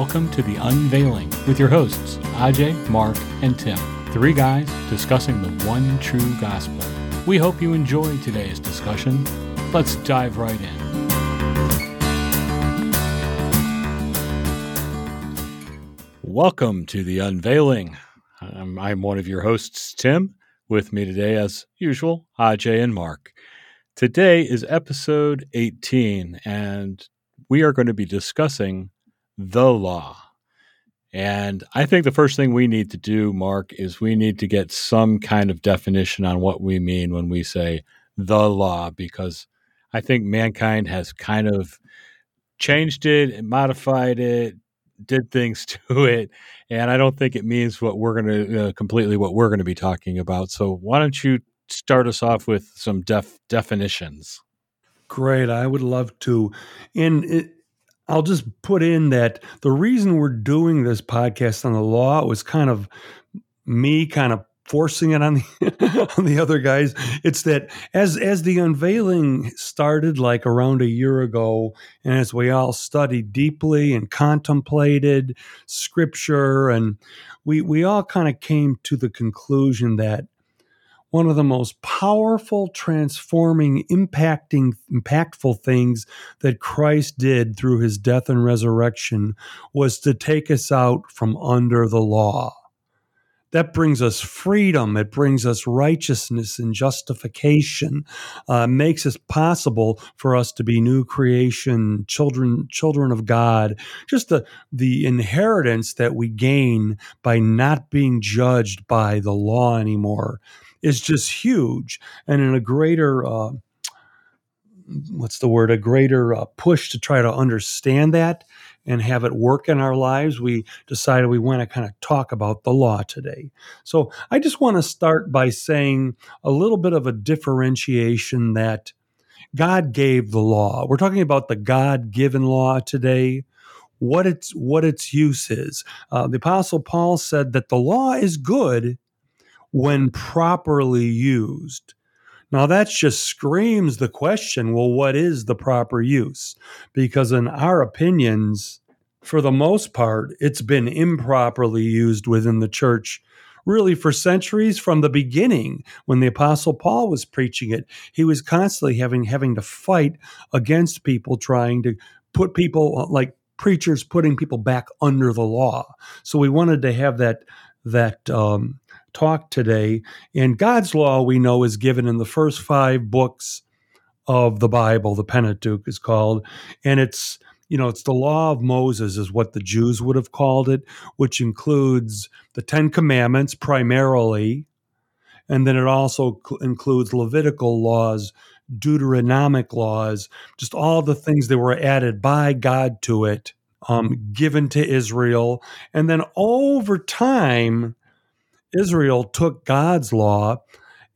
welcome to The Unveiling with your hosts, Ajay, Mark, and Tim. Three guys discussing the one true gospel. We hope you enjoy today's discussion. Let's dive right in. Welcome to The Unveiling. I'm, I'm one of your hosts, Tim. With me today, as usual, Ajay and Mark. Today is episode 18, and we are going to be discussing the law. And I think the first thing we need to do, Mark, is we need to get some kind of definition on what we mean when we say the law, because I think mankind has kind of changed it modified it, did things to it, and I don't think it means what we're going to uh, completely what we're going to be talking about. So why don't you start us off with some def- definitions? Great, I would love to. And I'll just put in that the reason we're doing this podcast on the law was kind of me kind of forcing it on the on the other guys. It's that as as the unveiling started like around a year ago, and as we all studied deeply and contemplated scripture, and we we all kind of came to the conclusion that one of the most powerful, transforming, impacting, impactful things that Christ did through his death and resurrection was to take us out from under the law. That brings us freedom. It brings us righteousness and justification. Uh, makes it possible for us to be new creation, children, children of God. Just the the inheritance that we gain by not being judged by the law anymore is just huge. And in a greater uh, what's the word? A greater uh, push to try to understand that and have it work in our lives we decided we want to kind of talk about the law today. So i just want to start by saying a little bit of a differentiation that god gave the law. We're talking about the god-given law today what its what its use is. Uh, the apostle paul said that the law is good when properly used. Now, that just screams the question well, what is the proper use? Because, in our opinions, for the most part, it's been improperly used within the church really for centuries from the beginning when the apostle paul was preaching it he was constantly having having to fight against people trying to put people like preachers putting people back under the law so we wanted to have that that um, talk today. And God's law, we know, is given in the first five books of the Bible. The Pentateuch is called. And it's, you know, it's the law of Moses, is what the Jews would have called it, which includes the Ten Commandments primarily. And then it also cl- includes Levitical laws, Deuteronomic laws, just all the things that were added by God to it, um, given to Israel. And then over time, Israel took God's law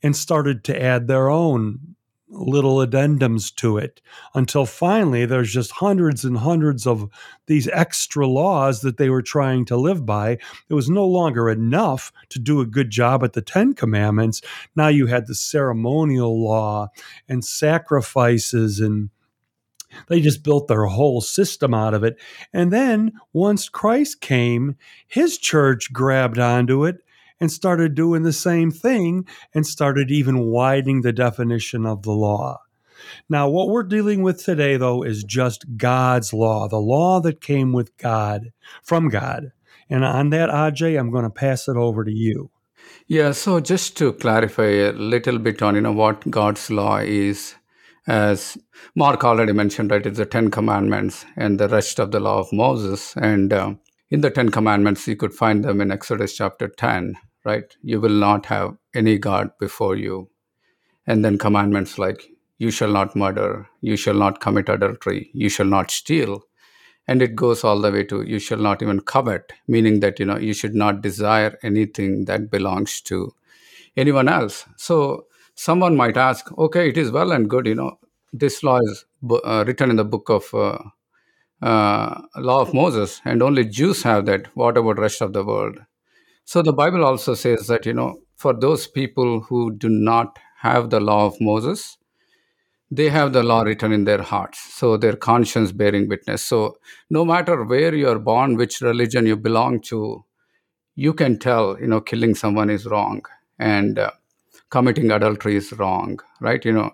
and started to add their own little addendums to it until finally there's just hundreds and hundreds of these extra laws that they were trying to live by. It was no longer enough to do a good job at the Ten Commandments. Now you had the ceremonial law and sacrifices and they just built their whole system out of it. And then once Christ came, his church grabbed onto it and started doing the same thing and started even widening the definition of the law. Now, what we're dealing with today, though, is just God's law, the law that came with God, from God. And on that, Ajay, I'm going to pass it over to you. Yeah, so just to clarify a little bit on you know what God's law is, as Mark already mentioned, right? It's the Ten Commandments and the rest of the law of Moses. And uh, in the Ten Commandments, you could find them in Exodus chapter 10, right? You will not have any God before you. And then commandments like, you shall not murder, you shall not commit adultery, you shall not steal. And it goes all the way to, you shall not even covet, meaning that, you know, you should not desire anything that belongs to anyone else. So someone might ask, okay, it is well and good, you know, this law is uh, written in the book of uh, uh, law of Moses, and only Jews have that. What about rest of the world? So the Bible also says that you know, for those people who do not have the law of Moses, they have the law written in their hearts. So their conscience bearing witness. So no matter where you are born which religion you belong to you can tell you know killing someone is wrong and uh, committing adultery is wrong right? You know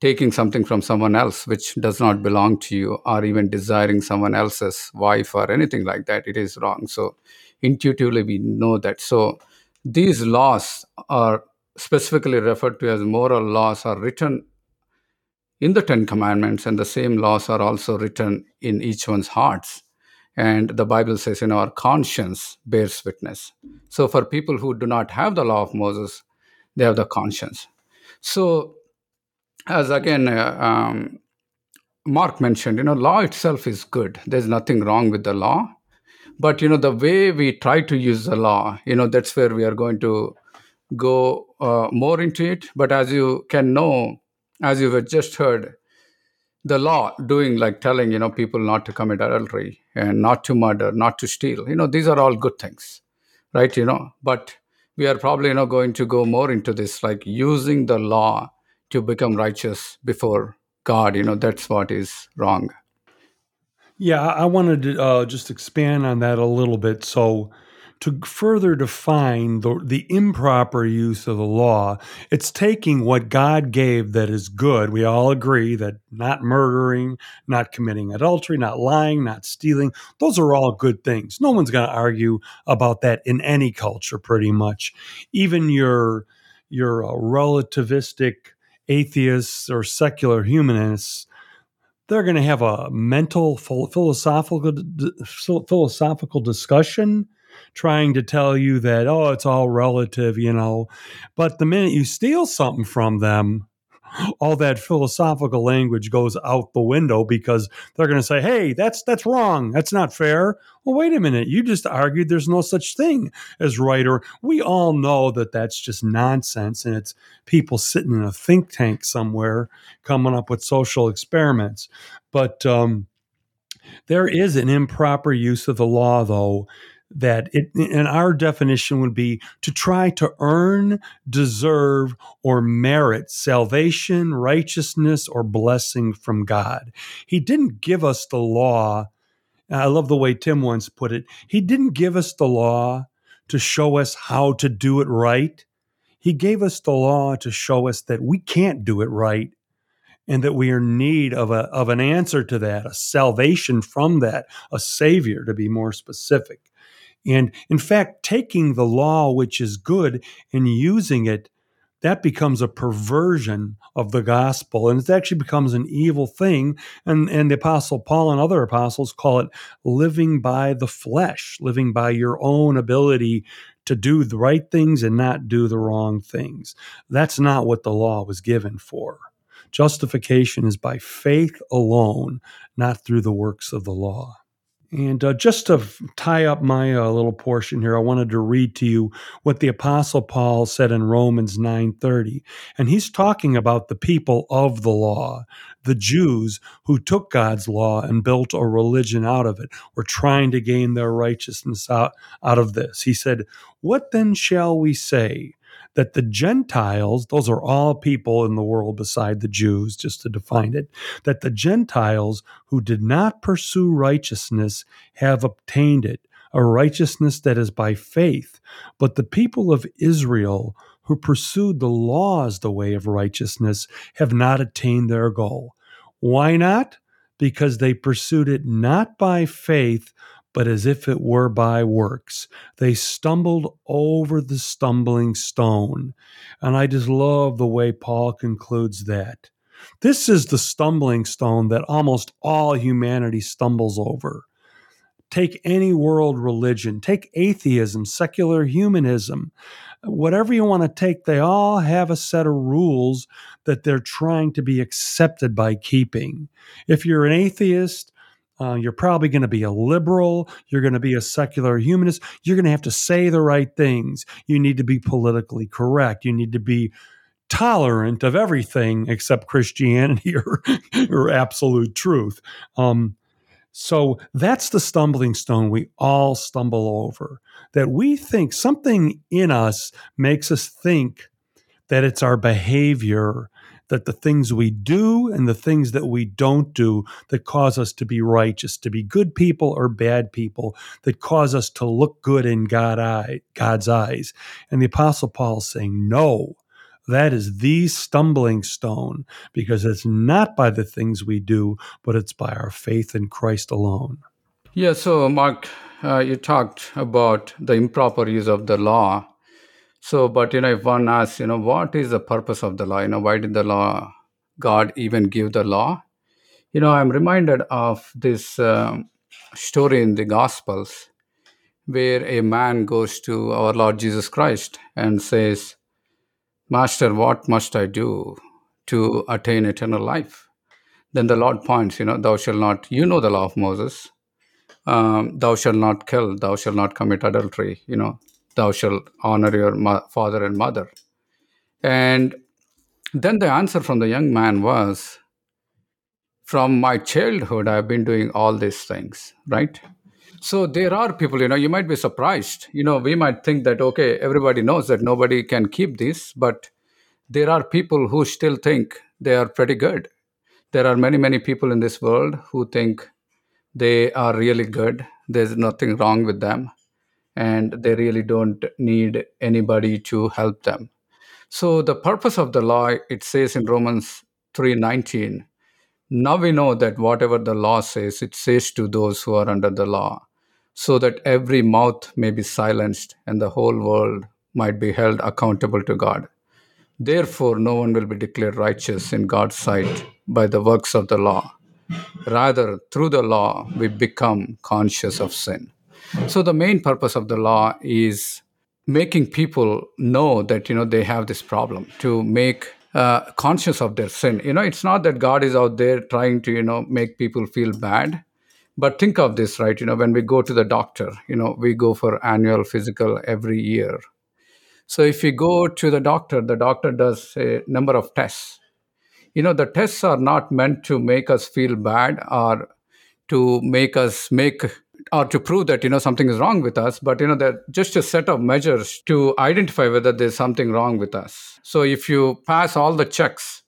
taking something from someone else which does not belong to you or even desiring someone else's wife or anything like that it is wrong. So intuitively we know that so these laws are specifically referred to as moral laws are written in the Ten Commandments, and the same laws are also written in each one's hearts. And the Bible says, in our conscience bears witness. So, for people who do not have the law of Moses, they have the conscience. So, as again, uh, um, Mark mentioned, you know, law itself is good. There's nothing wrong with the law. But, you know, the way we try to use the law, you know, that's where we are going to go uh, more into it. But as you can know, as you have just heard, the law doing like telling you know people not to commit adultery and not to murder, not to steal. You know these are all good things, right? You know, but we are probably you know going to go more into this like using the law to become righteous before God. You know that's what is wrong. Yeah, I wanted to uh, just expand on that a little bit. So to further define the, the improper use of the law, it's taking what God gave that is good. We all agree that not murdering, not committing adultery, not lying, not stealing, those are all good things. No one's going to argue about that in any culture, pretty much. Even your, your uh, relativistic atheists or secular humanists they're going to have a mental philosophical philosophical discussion trying to tell you that, oh, it's all relative, you know. But the minute you steal something from them, all that philosophical language goes out the window because they're going to say, "Hey, that's that's wrong. That's not fair." Well, wait a minute. You just argued there's no such thing as right or we all know that that's just nonsense and it's people sitting in a think tank somewhere coming up with social experiments. But um, there is an improper use of the law though that it, in our definition would be to try to earn, deserve, or merit salvation, righteousness, or blessing from God. He didn't give us the law. I love the way Tim once put it. He didn't give us the law to show us how to do it right. He gave us the law to show us that we can't do it right and that we are in need of, a, of an answer to that, a salvation from that, a savior to be more specific. And in fact, taking the law, which is good, and using it, that becomes a perversion of the gospel. And it actually becomes an evil thing. And, and the Apostle Paul and other apostles call it living by the flesh, living by your own ability to do the right things and not do the wrong things. That's not what the law was given for. Justification is by faith alone, not through the works of the law. And uh, just to tie up my uh, little portion here, I wanted to read to you what the Apostle Paul said in Romans 9:30. And he's talking about the people of the law, the Jews who took God's law and built a religion out of it, were trying to gain their righteousness out, out of this. He said, What then shall we say? That the Gentiles, those are all people in the world beside the Jews, just to define it, that the Gentiles who did not pursue righteousness have obtained it, a righteousness that is by faith. But the people of Israel who pursued the law as the way of righteousness have not attained their goal. Why not? Because they pursued it not by faith, but as if it were by works. They stumbled over the stumbling stone. And I just love the way Paul concludes that. This is the stumbling stone that almost all humanity stumbles over. Take any world religion, take atheism, secular humanism, whatever you want to take, they all have a set of rules that they're trying to be accepted by keeping. If you're an atheist, uh, you're probably going to be a liberal. You're going to be a secular humanist. You're going to have to say the right things. You need to be politically correct. You need to be tolerant of everything except Christianity or, or absolute truth. Um, so that's the stumbling stone we all stumble over. That we think something in us makes us think that it's our behavior that the things we do and the things that we don't do that cause us to be righteous, to be good people or bad people, that cause us to look good in God eye, God's eyes. And the Apostle Paul is saying, no, that is the stumbling stone because it's not by the things we do, but it's by our faith in Christ alone. Yeah, so Mark, uh, you talked about the improper use of the law. So, but you know, if one asks, you know, what is the purpose of the law? You know, why did the law, God even give the law? You know, I'm reminded of this um, story in the Gospels where a man goes to our Lord Jesus Christ and says, Master, what must I do to attain eternal life? Then the Lord points, you know, thou shalt not, you know the law of Moses, um, thou shalt not kill, thou shalt not commit adultery, you know, thou shalt honor your mo- father and mother. And then the answer from the young man was, from my childhood, I've been doing all these things, right? So there are people, you know, you might be surprised. You know, we might think that, okay, everybody knows that nobody can keep this, but there are people who still think they are pretty good. There are many, many people in this world who think they are really good. There's nothing wrong with them, and they really don't need anybody to help them. So the purpose of the law, it says in Romans 3:19, now we know that whatever the law says, it says to those who are under the law, so that every mouth may be silenced and the whole world might be held accountable to God. Therefore, no one will be declared righteous in God's sight by the works of the law. Rather, through the law, we become conscious of sin. So, the main purpose of the law is making people know that you know they have this problem to make uh, conscious of their sin. You know it's not that god is out there trying to you know make people feel bad but think of this right? You know when we go to the doctor you know we go for annual physical every year. So if we go to the doctor the doctor does a number of tests. You know the tests are not meant to make us feel bad or to make us make or to prove that you know something is wrong with us but you know they're just a set of measures to identify whether there's something wrong with us. So if you pass all the checks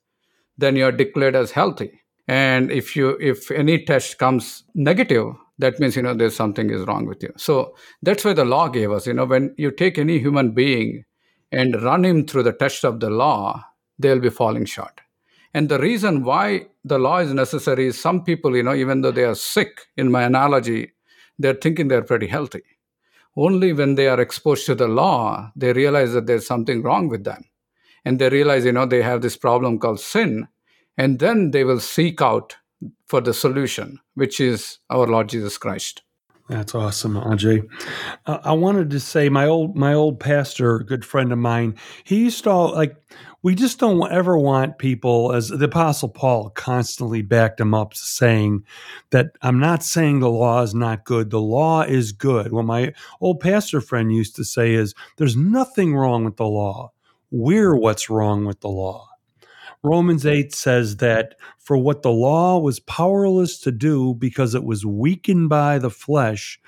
then you're declared as healthy. And if you if any test comes negative that means you know there's something is wrong with you. So that's why the law gave us you know when you take any human being and run him through the test of the law they'll be falling short. And the reason why the law is necessary is some people you know even though they are sick in my analogy they're thinking they're pretty healthy. Only when they are exposed to the law, they realize that there's something wrong with them. And they realize, you know, they have this problem called sin. And then they will seek out for the solution, which is our Lord Jesus Christ. That's awesome, Ajay. Uh, I wanted to say my old my old pastor, a good friend of mine, he used to all, like we just don't ever want people, as the Apostle Paul constantly backed him up, saying that I'm not saying the law is not good. The law is good. What my old pastor friend used to say is, "There's nothing wrong with the law. We're what's wrong with the law." Romans 8 says that for what the law was powerless to do because it was weakened by the flesh,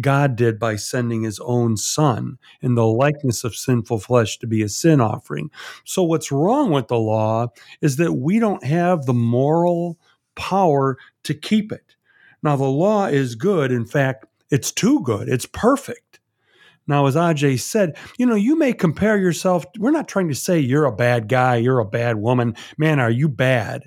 God did by sending his own son in the likeness of sinful flesh to be a sin offering. So, what's wrong with the law is that we don't have the moral power to keep it. Now, the law is good. In fact, it's too good, it's perfect. Now, as Ajay said, you know, you may compare yourself. We're not trying to say you're a bad guy, you're a bad woman. Man, are you bad?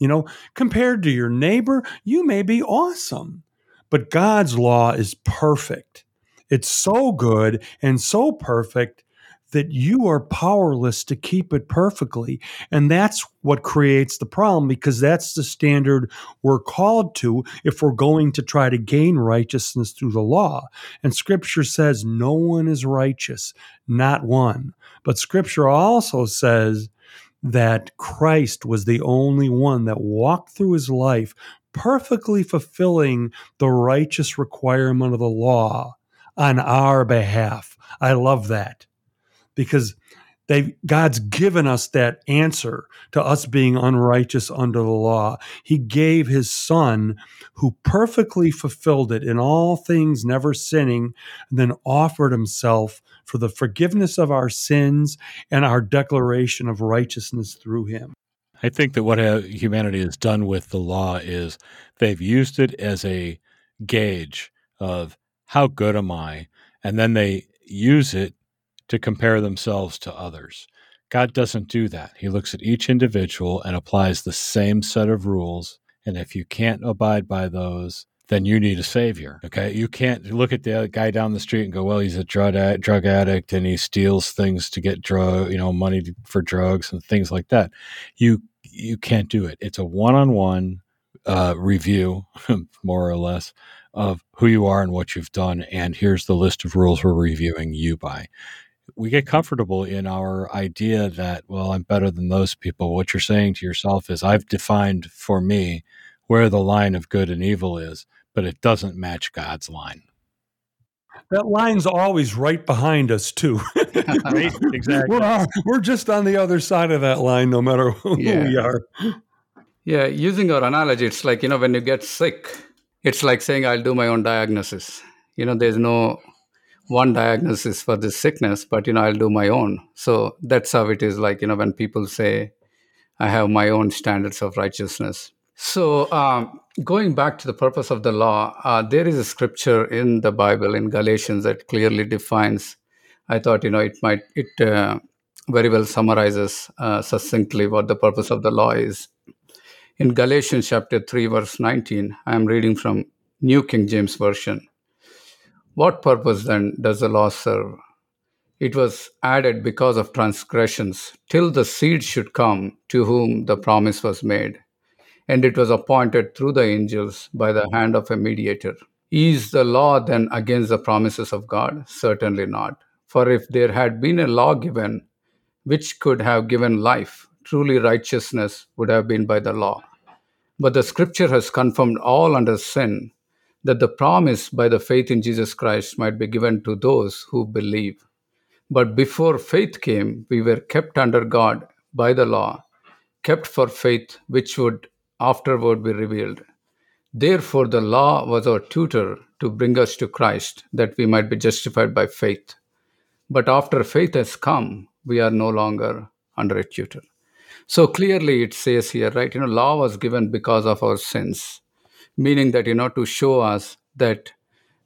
You know, compared to your neighbor, you may be awesome. But God's law is perfect. It's so good and so perfect that you are powerless to keep it perfectly. And that's what creates the problem because that's the standard we're called to if we're going to try to gain righteousness through the law. And scripture says no one is righteous, not one. But scripture also says that Christ was the only one that walked through his life perfectly fulfilling the righteous requirement of the law on our behalf. I love that because they God's given us that answer to us being unrighteous under the law. He gave his son who perfectly fulfilled it in all things never sinning and then offered himself for the forgiveness of our sins and our declaration of righteousness through him. I think that what uh, humanity has done with the law is they've used it as a gauge of how good am I, and then they use it to compare themselves to others. God doesn't do that. He looks at each individual and applies the same set of rules. And if you can't abide by those, then you need a savior. Okay. You can't look at the guy down the street and go, well, he's a drug, ad- drug addict and he steals things to get drug, you know, money for drugs and things like that. You, you can't do it. It's a one on one review, more or less, of who you are and what you've done. And here's the list of rules we're reviewing you by we get comfortable in our idea that, well, I'm better than those people. What you're saying to yourself is, I've defined for me where the line of good and evil is, but it doesn't match God's line. That line's always right behind us, too. right? Exactly. We're, we're just on the other side of that line, no matter who yeah. we are. Yeah, using our analogy, it's like, you know, when you get sick, it's like saying, I'll do my own diagnosis. You know, there's no one diagnosis for this sickness, but you know, I'll do my own. So that's how it is like, you know, when people say, I have my own standards of righteousness. So, um, going back to the purpose of the law, uh, there is a scripture in the Bible in Galatians that clearly defines. I thought, you know, it might, it uh, very well summarizes uh, succinctly what the purpose of the law is. In Galatians chapter 3, verse 19, I am reading from New King James Version. What purpose then does the law serve? It was added because of transgressions, till the seed should come to whom the promise was made. And it was appointed through the angels by the hand of a mediator. Is the law then against the promises of God? Certainly not. For if there had been a law given which could have given life, truly righteousness would have been by the law. But the scripture has confirmed all under sin that the promise by the faith in Jesus Christ might be given to those who believe. But before faith came, we were kept under God by the law, kept for faith which would afterward be revealed. Therefore, the law was our tutor to bring us to Christ, that we might be justified by faith. But after faith has come, we are no longer under a tutor. So clearly it says here, right? You know, law was given because of our sins meaning that you know to show us that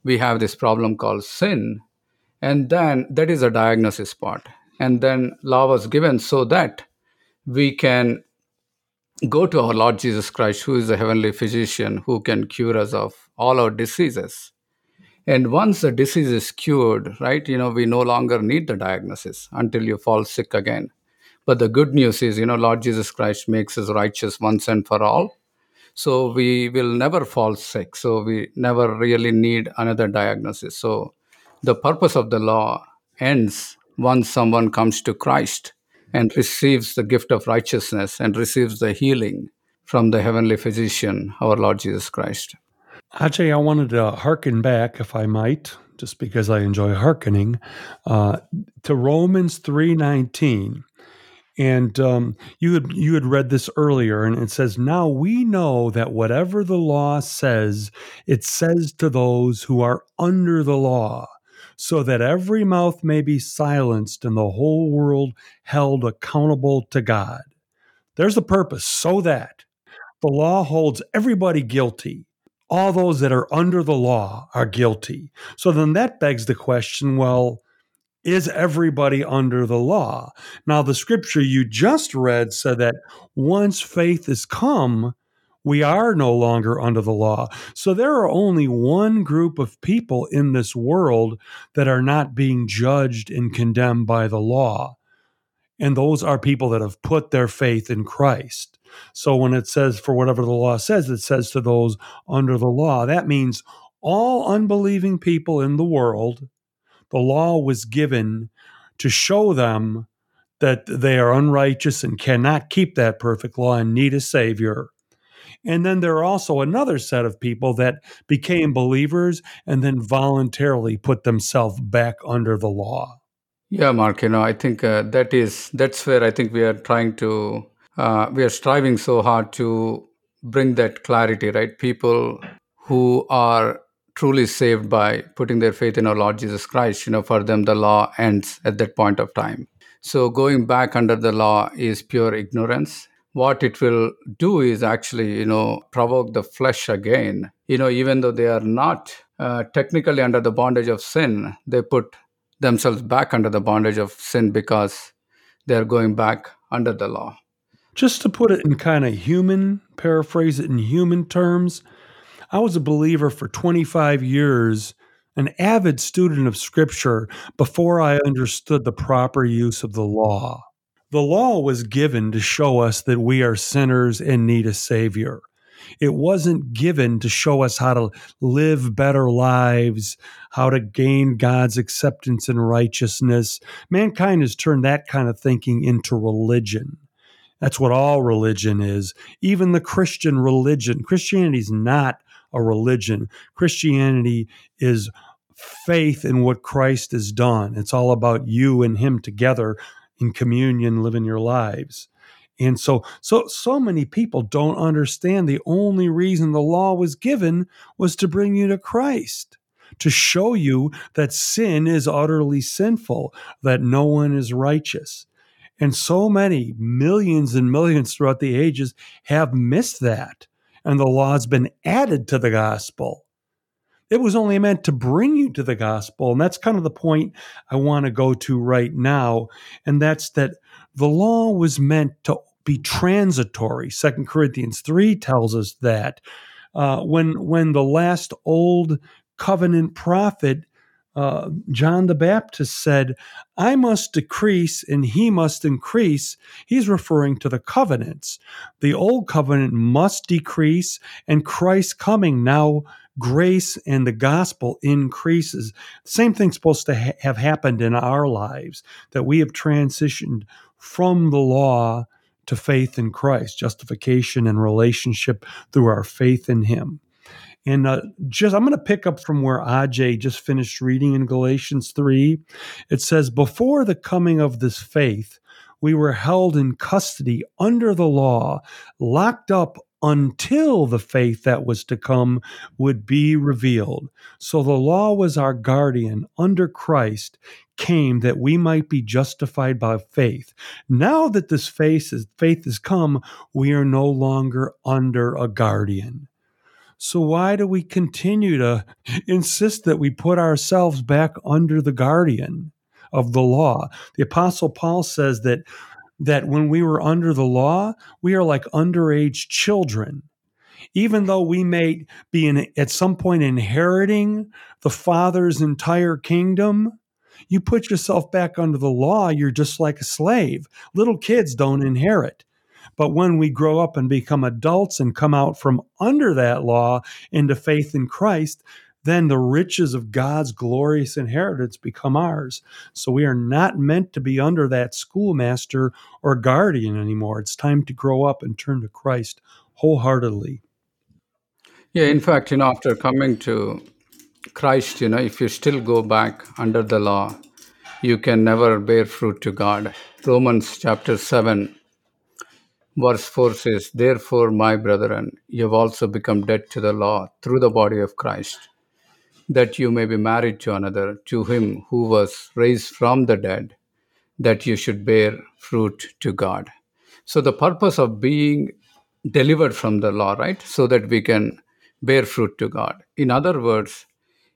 we have this problem called sin. And then that is a diagnosis part. And then law was given so that we can go to our lord jesus christ who is the heavenly physician who can cure us of all our diseases. And once the disease is cured right you know we no longer need the diagnosis until you fall sick again. But the good news is you know lord jesus christ makes us righteous once and for all so we will never fall sick. So we never really need another diagnosis. So the purpose of the law ends once someone comes to christ and receives the gift of righteousness and receives the healing from the heavenly physician our lord jesus christ. Ajay i wanted to hearken back if i might just because i enjoy hearkening uh, to romans 319 and um, you had you had read this earlier, and it says, "Now we know that whatever the law says, it says to those who are under the law, so that every mouth may be silenced and the whole world held accountable to God." There's the purpose, so that the law holds everybody guilty. All those that are under the law are guilty. So then that begs the question: Well is everybody under the law? Now, the scripture you just read said that once faith is come, we are no longer under the law. So there are only one group of people in this world that are not being judged and condemned by the law. And those are people that have put their faith in Christ. So when it says, for whatever the law says, it says to those under the law, that means all unbelieving people in the world the law was given to show them that they are unrighteous and cannot keep that perfect law and need a savior. And then there are also another set of people that became believers and then voluntarily put themselves back under the law. Yeah, Mark, you know, I think uh, that is that's where I think we are trying to uh, we are striving so hard to bring that clarity, right? People who are truly saved by putting their faith in our Lord Jesus Christ, you know, for them the law ends at that point of time. So going back under the law is pure ignorance. what it will do is actually, you know, provoke the flesh again. You know, even though they are not uh, technically under the bondage of sin, they put themselves back under the bondage of sin because they're going back under the law. Just to put it in kind of human, paraphrase it in human terms, I was a believer for 25 years, an avid student of Scripture before I understood the proper use of the law. The law was given to show us that we are sinners and need a Savior. It wasn't given to show us how to live better lives, how to gain God's acceptance and righteousness. Mankind has turned that kind of thinking into religion. That's what all religion is. Even the Christian religion. Christianity is not a religion. Christianity is faith in what Christ has done. It's all about you and Him together in communion, living your lives. And so, so, so many people don't understand the only reason the law was given was to bring you to Christ, to show you that sin is utterly sinful, that no one is righteous. And so many millions and millions throughout the ages have missed that. And the law has been added to the gospel. It was only meant to bring you to the gospel. And that's kind of the point I want to go to right now. And that's that the law was meant to be transitory. Second Corinthians 3 tells us that. Uh, when, when the last old covenant prophet uh, John the Baptist said, I must decrease and he must increase, he's referring to the covenants. The old covenant must decrease, and Christ's coming now, grace and the gospel increases. Same thing's supposed to ha- have happened in our lives, that we have transitioned from the law to faith in Christ, justification and relationship through our faith in him. And uh, just I'm going to pick up from where Aj just finished reading in Galatians 3. It says, Before the coming of this faith, we were held in custody under the law, locked up until the faith that was to come would be revealed. So the law was our guardian under Christ came that we might be justified by faith. Now that this faith is, faith has come, we are no longer under a guardian. So, why do we continue to insist that we put ourselves back under the guardian of the law? The Apostle Paul says that, that when we were under the law, we are like underage children. Even though we may be in, at some point inheriting the Father's entire kingdom, you put yourself back under the law, you're just like a slave. Little kids don't inherit. But when we grow up and become adults and come out from under that law into faith in Christ, then the riches of God's glorious inheritance become ours. So we are not meant to be under that schoolmaster or guardian anymore. It's time to grow up and turn to Christ wholeheartedly. Yeah, in fact, you know, after coming to Christ, you know, if you still go back under the law, you can never bear fruit to God. Romans chapter 7 Verse 4 says, Therefore, my brethren, you have also become dead to the law through the body of Christ, that you may be married to another, to him who was raised from the dead, that you should bear fruit to God. So, the purpose of being delivered from the law, right? So that we can bear fruit to God. In other words,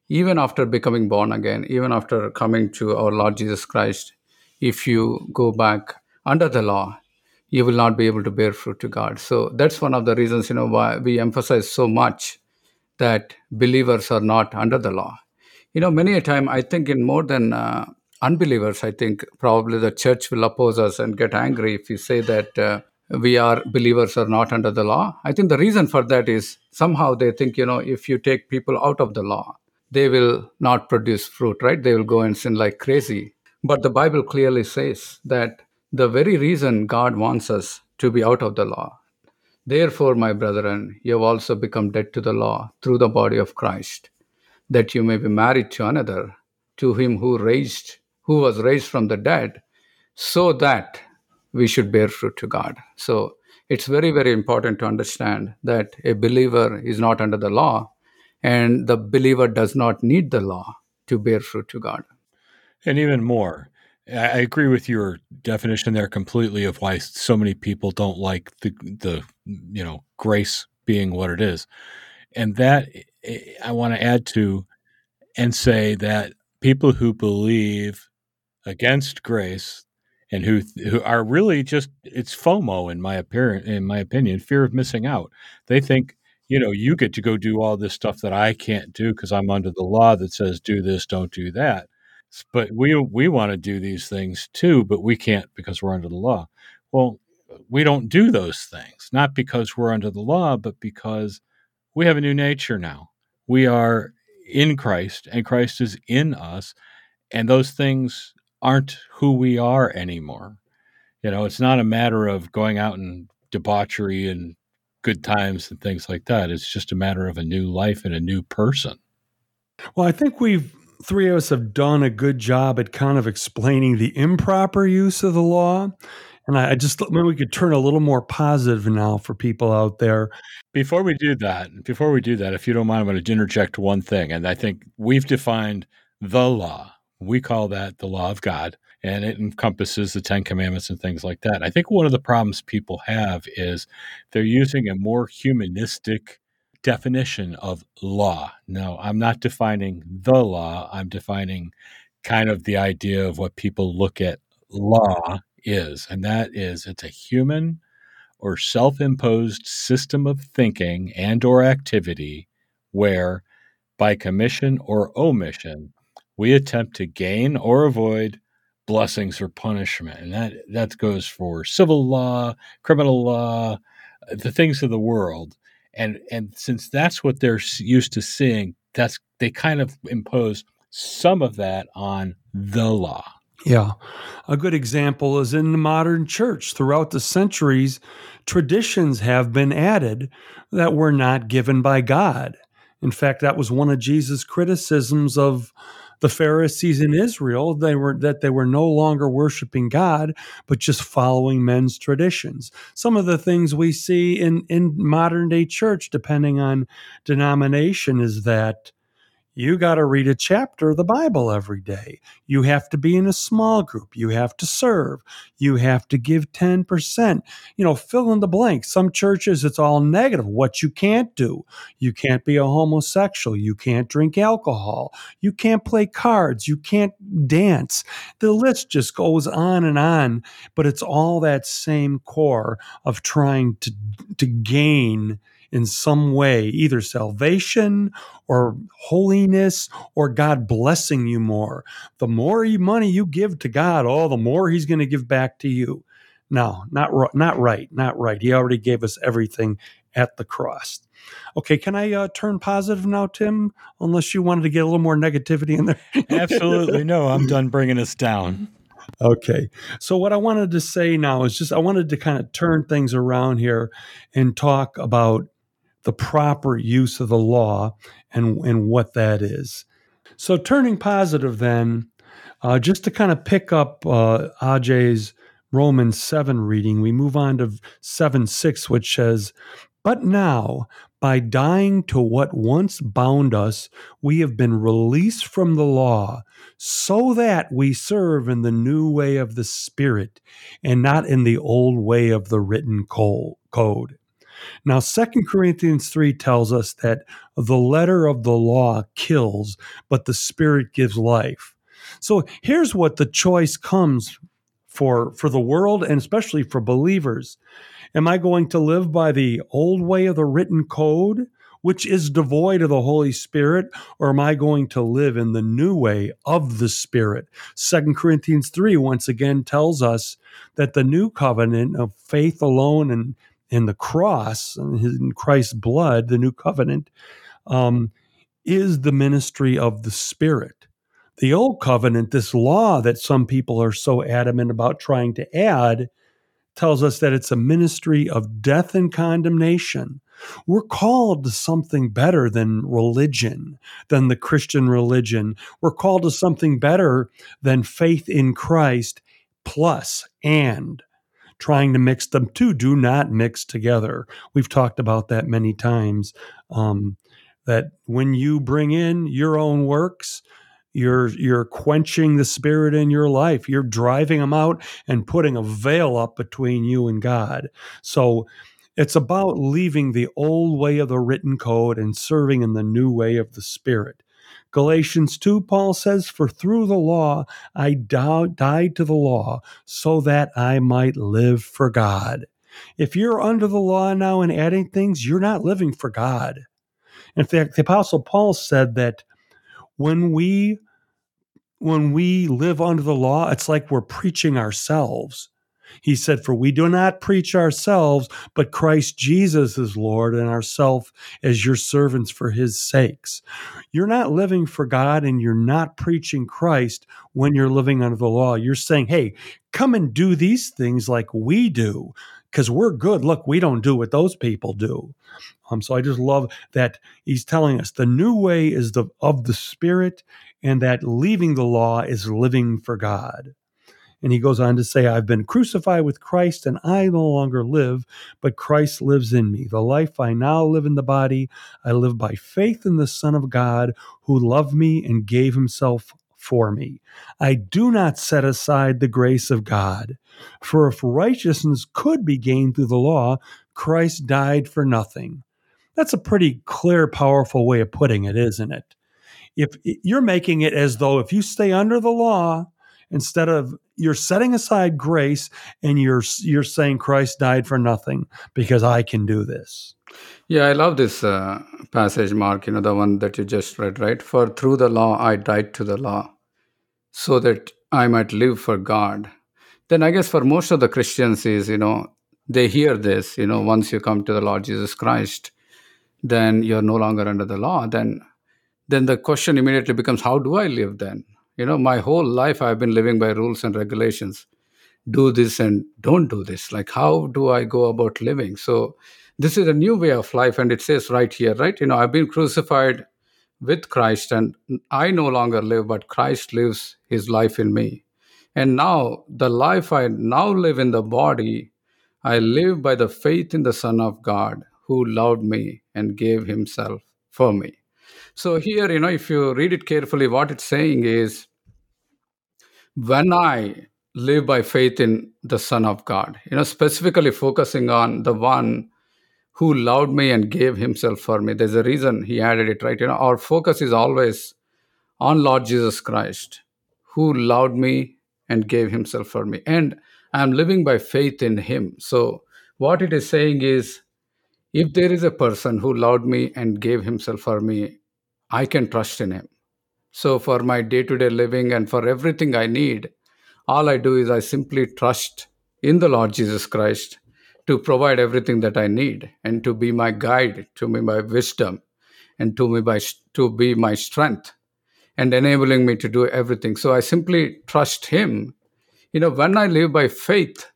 even after becoming born again, even after coming to our Lord Jesus Christ, if you go back under the law, you will not be able to bear fruit to God. So that's one of the reasons, you know, why we emphasize so much that believers are not under the law. You know, many a time, I think in more than uh, unbelievers, I think probably the church will oppose us and get angry if you say that uh, we are believers are not under the law. I think the reason for that is somehow they think, you know, if you take people out of the law, they will not produce fruit, right? They will go and sin like crazy. But the Bible clearly says that the very reason God wants us to be out of the law. Therefore, my brethren, you have also become dead to the law through the body of Christ, that you may be married to another, to him who raised, who was raised from the dead, so that we should bear fruit to God. So it's very, very important to understand that a believer is not under the law, and the believer does not need the law to bear fruit to God. And even more, I agree with your definition there completely of why so many people don't like the the you know grace being what it is, and that eh, eh, I want to add to and say that people who believe against grace and who who are really just it's FOMO in my appearance in my opinion, fear of missing out. They think you know you get to go do all this stuff that I can't do because I'm under the law that says do this, don't do that. But we we want to do these things too, but we can't because we're under the law. Well, we don't do those things not because we're under the law, but because we have a new nature now. We are in Christ, and Christ is in us, and those things aren't who we are anymore. You know, it's not a matter of going out and debauchery and good times and things like that. It's just a matter of a new life and a new person. Well, I think we've three of us have done a good job at kind of explaining the improper use of the law. And I just maybe we could turn a little more positive now for people out there. Before we do that, before we do that, if you don't mind, I'm going to interject one thing. And I think we've defined the law. We call that the law of God, and it encompasses the Ten Commandments and things like that. I think one of the problems people have is they're using a more humanistic definition of law. Now, I'm not defining the law, I'm defining kind of the idea of what people look at law is, and that is it's a human or self-imposed system of thinking and or activity where by commission or omission we attempt to gain or avoid blessings or punishment and that that goes for civil law criminal law the things of the world and and since that's what they're used to seeing that's they kind of impose some of that on the law yeah. A good example is in the modern church. Throughout the centuries, traditions have been added that were not given by God. In fact, that was one of Jesus' criticisms of the Pharisees in Israel. They were that they were no longer worshiping God, but just following men's traditions. Some of the things we see in, in modern day church, depending on denomination, is that you got to read a chapter of the Bible every day. You have to be in a small group. You have to serve. You have to give 10%. You know, fill in the blank. Some churches, it's all negative. What you can't do. You can't be a homosexual. You can't drink alcohol. You can't play cards. You can't dance. The list just goes on and on, but it's all that same core of trying to, to gain in some way, either salvation or holiness or God blessing you more. The more money you give to God, oh, the more He's going to give back to you. No, not not right, not right. He already gave us everything at the cross. Okay, can I uh, turn positive now, Tim? Unless you wanted to get a little more negativity in there. Absolutely no. I'm done bringing us down. Okay. So, what I wanted to say now is just I wanted to kind of turn things around here and talk about the proper use of the law and, and what that is. So, turning positive, then, uh, just to kind of pick up uh, Ajay's Romans 7 reading, we move on to 7 6, which says, But now, by dying to what once bound us, we have been released from the law, so that we serve in the new way of the Spirit and not in the old way of the written code. Now, Second Corinthians 3 tells us that the letter of the law kills, but the Spirit gives life. So here's what the choice comes for, for the world and especially for believers. Am I going to live by the old way of the written code, which is devoid of the Holy Spirit, or am I going to live in the new way of the Spirit? Second Corinthians 3 once again tells us that the new covenant of faith alone and in the cross and in Christ's blood, the new covenant, um, is the ministry of the Spirit. The old covenant, this law that some people are so adamant about trying to add, tells us that it's a ministry of death and condemnation. We're called to something better than religion, than the Christian religion. We're called to something better than faith in Christ plus and trying to mix them. Two do not mix together. We've talked about that many times. Um, that when you bring in your own works, you're you're quenching the spirit in your life you're driving them out and putting a veil up between you and god so it's about leaving the old way of the written code and serving in the new way of the spirit galatians 2 paul says for through the law i died to the law so that i might live for god if you're under the law now and adding things you're not living for god in fact the apostle paul said that when we when we live under the law, it's like we're preaching ourselves. He said, For we do not preach ourselves, but Christ Jesus is Lord, and ourself as your servants for his sakes. You're not living for God and you're not preaching Christ when you're living under the law. You're saying, Hey, come and do these things like we do, because we're good. Look, we don't do what those people do. Um, so I just love that he's telling us the new way is the of the spirit, and that leaving the law is living for God. And he goes on to say, I've been crucified with Christ, and I no longer live, but Christ lives in me. The life I now live in the body, I live by faith in the Son of God, who loved me and gave himself for me. I do not set aside the grace of God. For if righteousness could be gained through the law, Christ died for nothing. That's a pretty clear, powerful way of putting it, isn't it? If you're making it as though if you stay under the law, instead of you're setting aside grace and you're you're saying Christ died for nothing because I can do this. Yeah, I love this uh, passage, Mark. You know the one that you just read, right? For through the law I died to the law, so that I might live for God. Then I guess for most of the Christians is you know they hear this. You know, once you come to the Lord Jesus Christ, then you're no longer under the law. Then then the question immediately becomes how do i live then you know my whole life i've been living by rules and regulations. Do this and don't do this. Like how do i go about living? So this is a new way of life and it says right here right? You know i've been crucified with christ and i no longer live but christ lives his life in me. And now the life i now live in the body i live by the faith in the son of god who loved me and gave himself for me so here, you know, if you read it carefully, what it's saying is when I live by faith in the Son of God, you know, specifically focusing on the one who loved me and gave himself for me. There's a reason he added it, right? You know, our focus is always on Lord Jesus Christ, who loved me and gave himself for me. And I'm living by faith in him. So what it is saying is if there is a person who loved me and gave himself for me, I can trust in Him. So, for my day to day living and for everything I need, all I do is I simply trust in the Lord Jesus Christ to provide everything that I need and to be my guide, to be my wisdom, and to, me by, to be my strength and enabling me to do everything. So I simply trust Him. You know, when I live by faith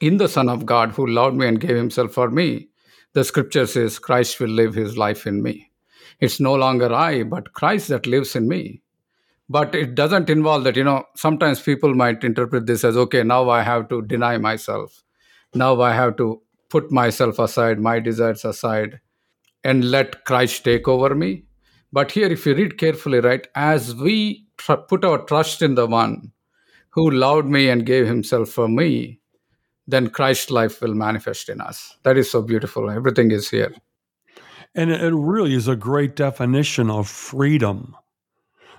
in the Son of God who loved me and gave Himself for me, the scripture says Christ will live His life in me. It's no longer I, but Christ that lives in me. But it doesn't involve that, you know, sometimes people might interpret this as okay, now I have to deny myself. Now I have to put myself aside, my desires aside, and let Christ take over me. But here, if you read carefully, right, as we tr- put our trust in the one who loved me and gave himself for me, then Christ's life will manifest in us. That is so beautiful. Everything is here. And it really is a great definition of freedom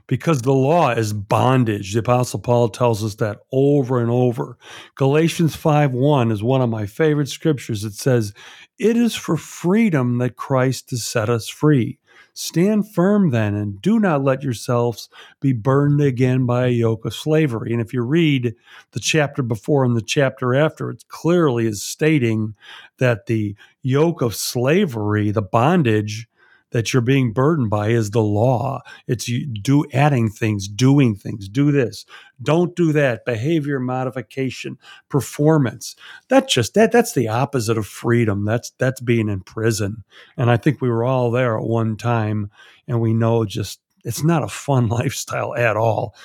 because the law is bondage. The Apostle Paul tells us that over and over. Galatians 5 1 is one of my favorite scriptures. It says, It is for freedom that Christ has set us free. Stand firm then, and do not let yourselves be burned again by a yoke of slavery. And if you read the chapter before and the chapter after, it clearly is stating that the yoke of slavery, the bondage, that you're being burdened by is the law. It's you do adding things, doing things, do this, don't do that, behavior modification, performance. That just that that's the opposite of freedom. That's that's being in prison. And I think we were all there at one time and we know just it's not a fun lifestyle at all.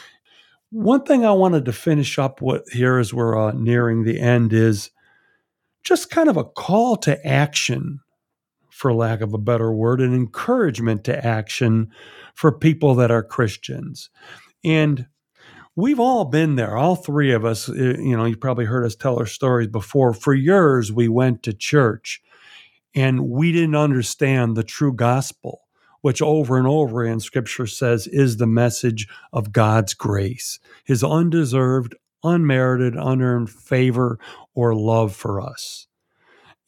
One thing I wanted to finish up with here as we're uh, nearing the end is just kind of a call to action for lack of a better word, an encouragement to action for people that are Christians. And we've all been there, all three of us. Uh, you know, you probably heard us tell our stories before. For years, we went to church and we didn't understand the true gospel which over and over in scripture says is the message of God's grace, his undeserved, unmerited, unearned favor or love for us.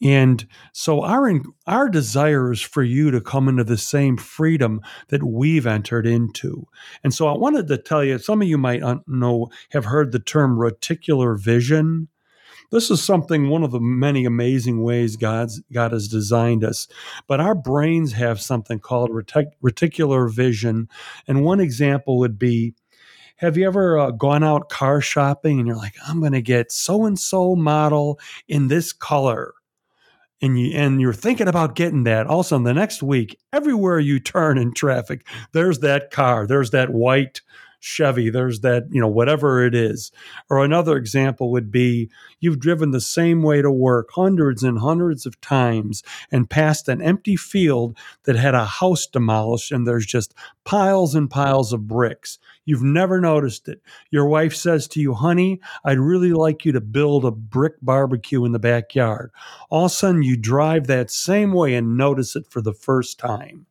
And so our our desire is for you to come into the same freedom that we've entered into. And so I wanted to tell you some of you might know have heard the term reticular vision. This is something, one of the many amazing ways God's, God has designed us. But our brains have something called retic- reticular vision. And one example would be have you ever uh, gone out car shopping and you're like, I'm going to get so and so model in this color? And you and you're thinking about getting that also the next week everywhere you turn in traffic there's that car there's that white Chevy, there's that, you know, whatever it is. Or another example would be you've driven the same way to work hundreds and hundreds of times and passed an empty field that had a house demolished and there's just piles and piles of bricks. You've never noticed it. Your wife says to you, honey, I'd really like you to build a brick barbecue in the backyard. All of a sudden, you drive that same way and notice it for the first time.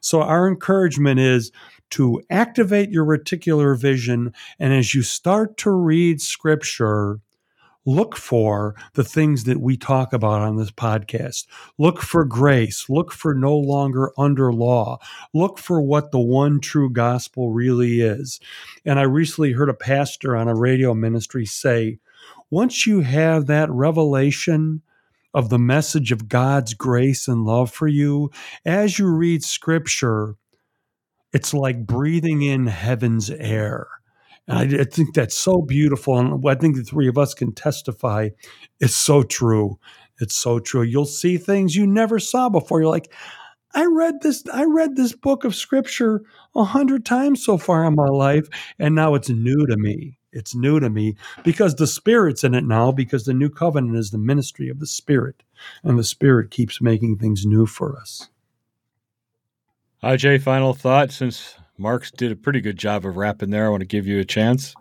So, our encouragement is to activate your reticular vision. And as you start to read scripture, look for the things that we talk about on this podcast. Look for grace. Look for no longer under law. Look for what the one true gospel really is. And I recently heard a pastor on a radio ministry say, once you have that revelation, of the message of God's grace and love for you, as you read scripture, it's like breathing in heaven's air. And I, I, think that's so beautiful. And I think the three of us can testify it's so true. It's so true. You'll see things you never saw before. You're like, I read this, I read this book of scripture a hundred times so far in my life, and now it's new to me. It's new to me because the Spirit's in it now, because the new covenant is the ministry of the Spirit, and the Spirit keeps making things new for us. Ajay, final thought since Mark's did a pretty good job of wrapping there. I want to give you a chance.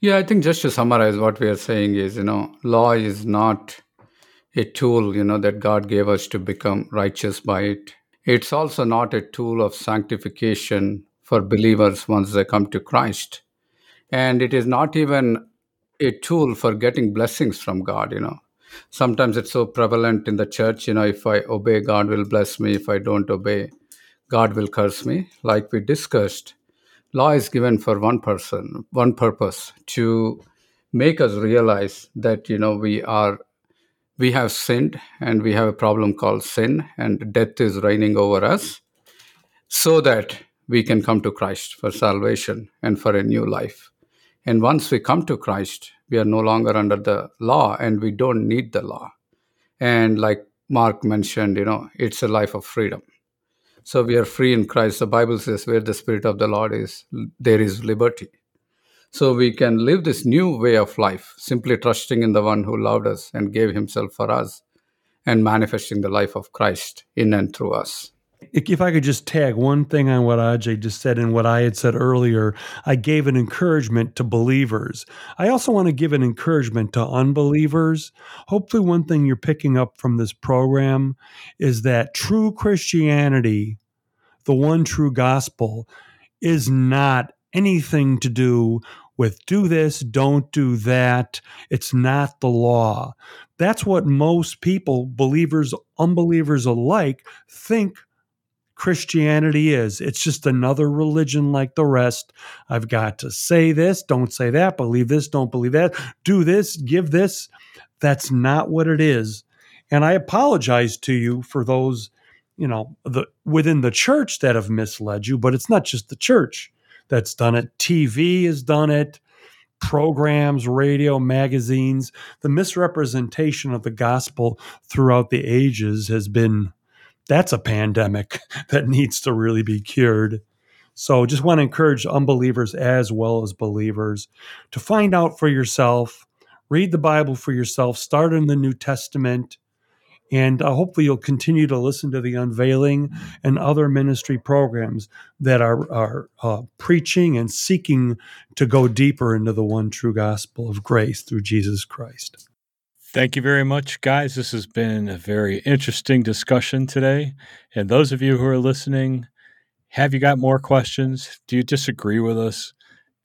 Yeah, I think just to summarize what we are saying is, you know, law is not a tool, you know, that God gave us to become righteous by it. It's also not a tool of sanctification for believers once they come to Christ. And it is not even a tool for getting blessings from God, you know. Sometimes it's so prevalent in the church, you know, if I obey, God will bless me. If I don't obey, God will curse me. Like we discussed, law is given for one person, one purpose to make us realize that you know we are we have sinned and we have a problem called sin and death is reigning over us so that we can come to Christ for salvation and for a new life. And once we come to Christ, we are no longer under the law and we don't need the law. And like Mark mentioned, you know, it's a life of freedom. So we are free in Christ. The Bible says, where the Spirit of the Lord is, there is liberty. So we can live this new way of life, simply trusting in the one who loved us and gave himself for us and manifesting the life of Christ in and through us. If I could just tag one thing on what Ajay just said and what I had said earlier, I gave an encouragement to believers. I also want to give an encouragement to unbelievers. Hopefully, one thing you're picking up from this program is that true Christianity, the one true gospel, is not anything to do with do this, don't do that. It's not the law. That's what most people, believers, unbelievers alike, think Christianity is. It's just another religion like the rest. I've got to say this, don't say that, believe this, don't believe that, do this, give this. That's not what it is. And I apologize to you for those, you know, the within the church that have misled you, but it's not just the church that's done it. TV has done it programs, radio, magazines, the misrepresentation of the gospel throughout the ages has been that's a pandemic that needs to really be cured. So just want to encourage unbelievers as well as believers to find out for yourself, read the Bible for yourself, start in the New Testament, And uh, hopefully, you'll continue to listen to the unveiling and other ministry programs that are, are uh, preaching and seeking to go deeper into the one true gospel of grace through Jesus Christ. Thank you very much, guys. This has been a very interesting discussion today. And those of you who are listening, have you got more questions? Do you disagree with us?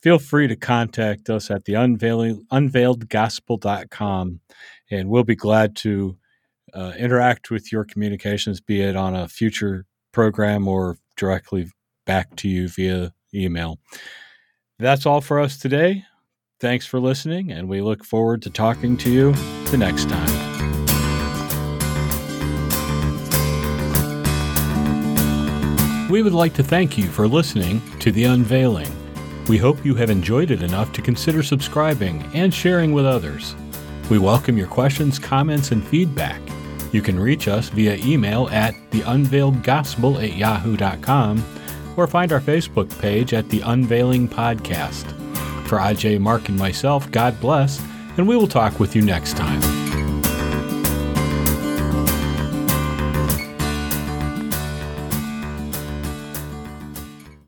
Feel free to contact us at the unveiling, unveiledgospel.com, and we'll be glad to uh, interact with your communications, be it on a future program or directly back to you via email. That's all for us today. Thanks for listening, and we look forward to talking to you the next time. We would like to thank you for listening to The Unveiling. We hope you have enjoyed it enough to consider subscribing and sharing with others. We welcome your questions, comments, and feedback. You can reach us via email at theunveiledgospel at yahoo.com or find our Facebook page at The Unveiling Podcast. For Aj, Mark, and myself, God bless, and we will talk with you next time.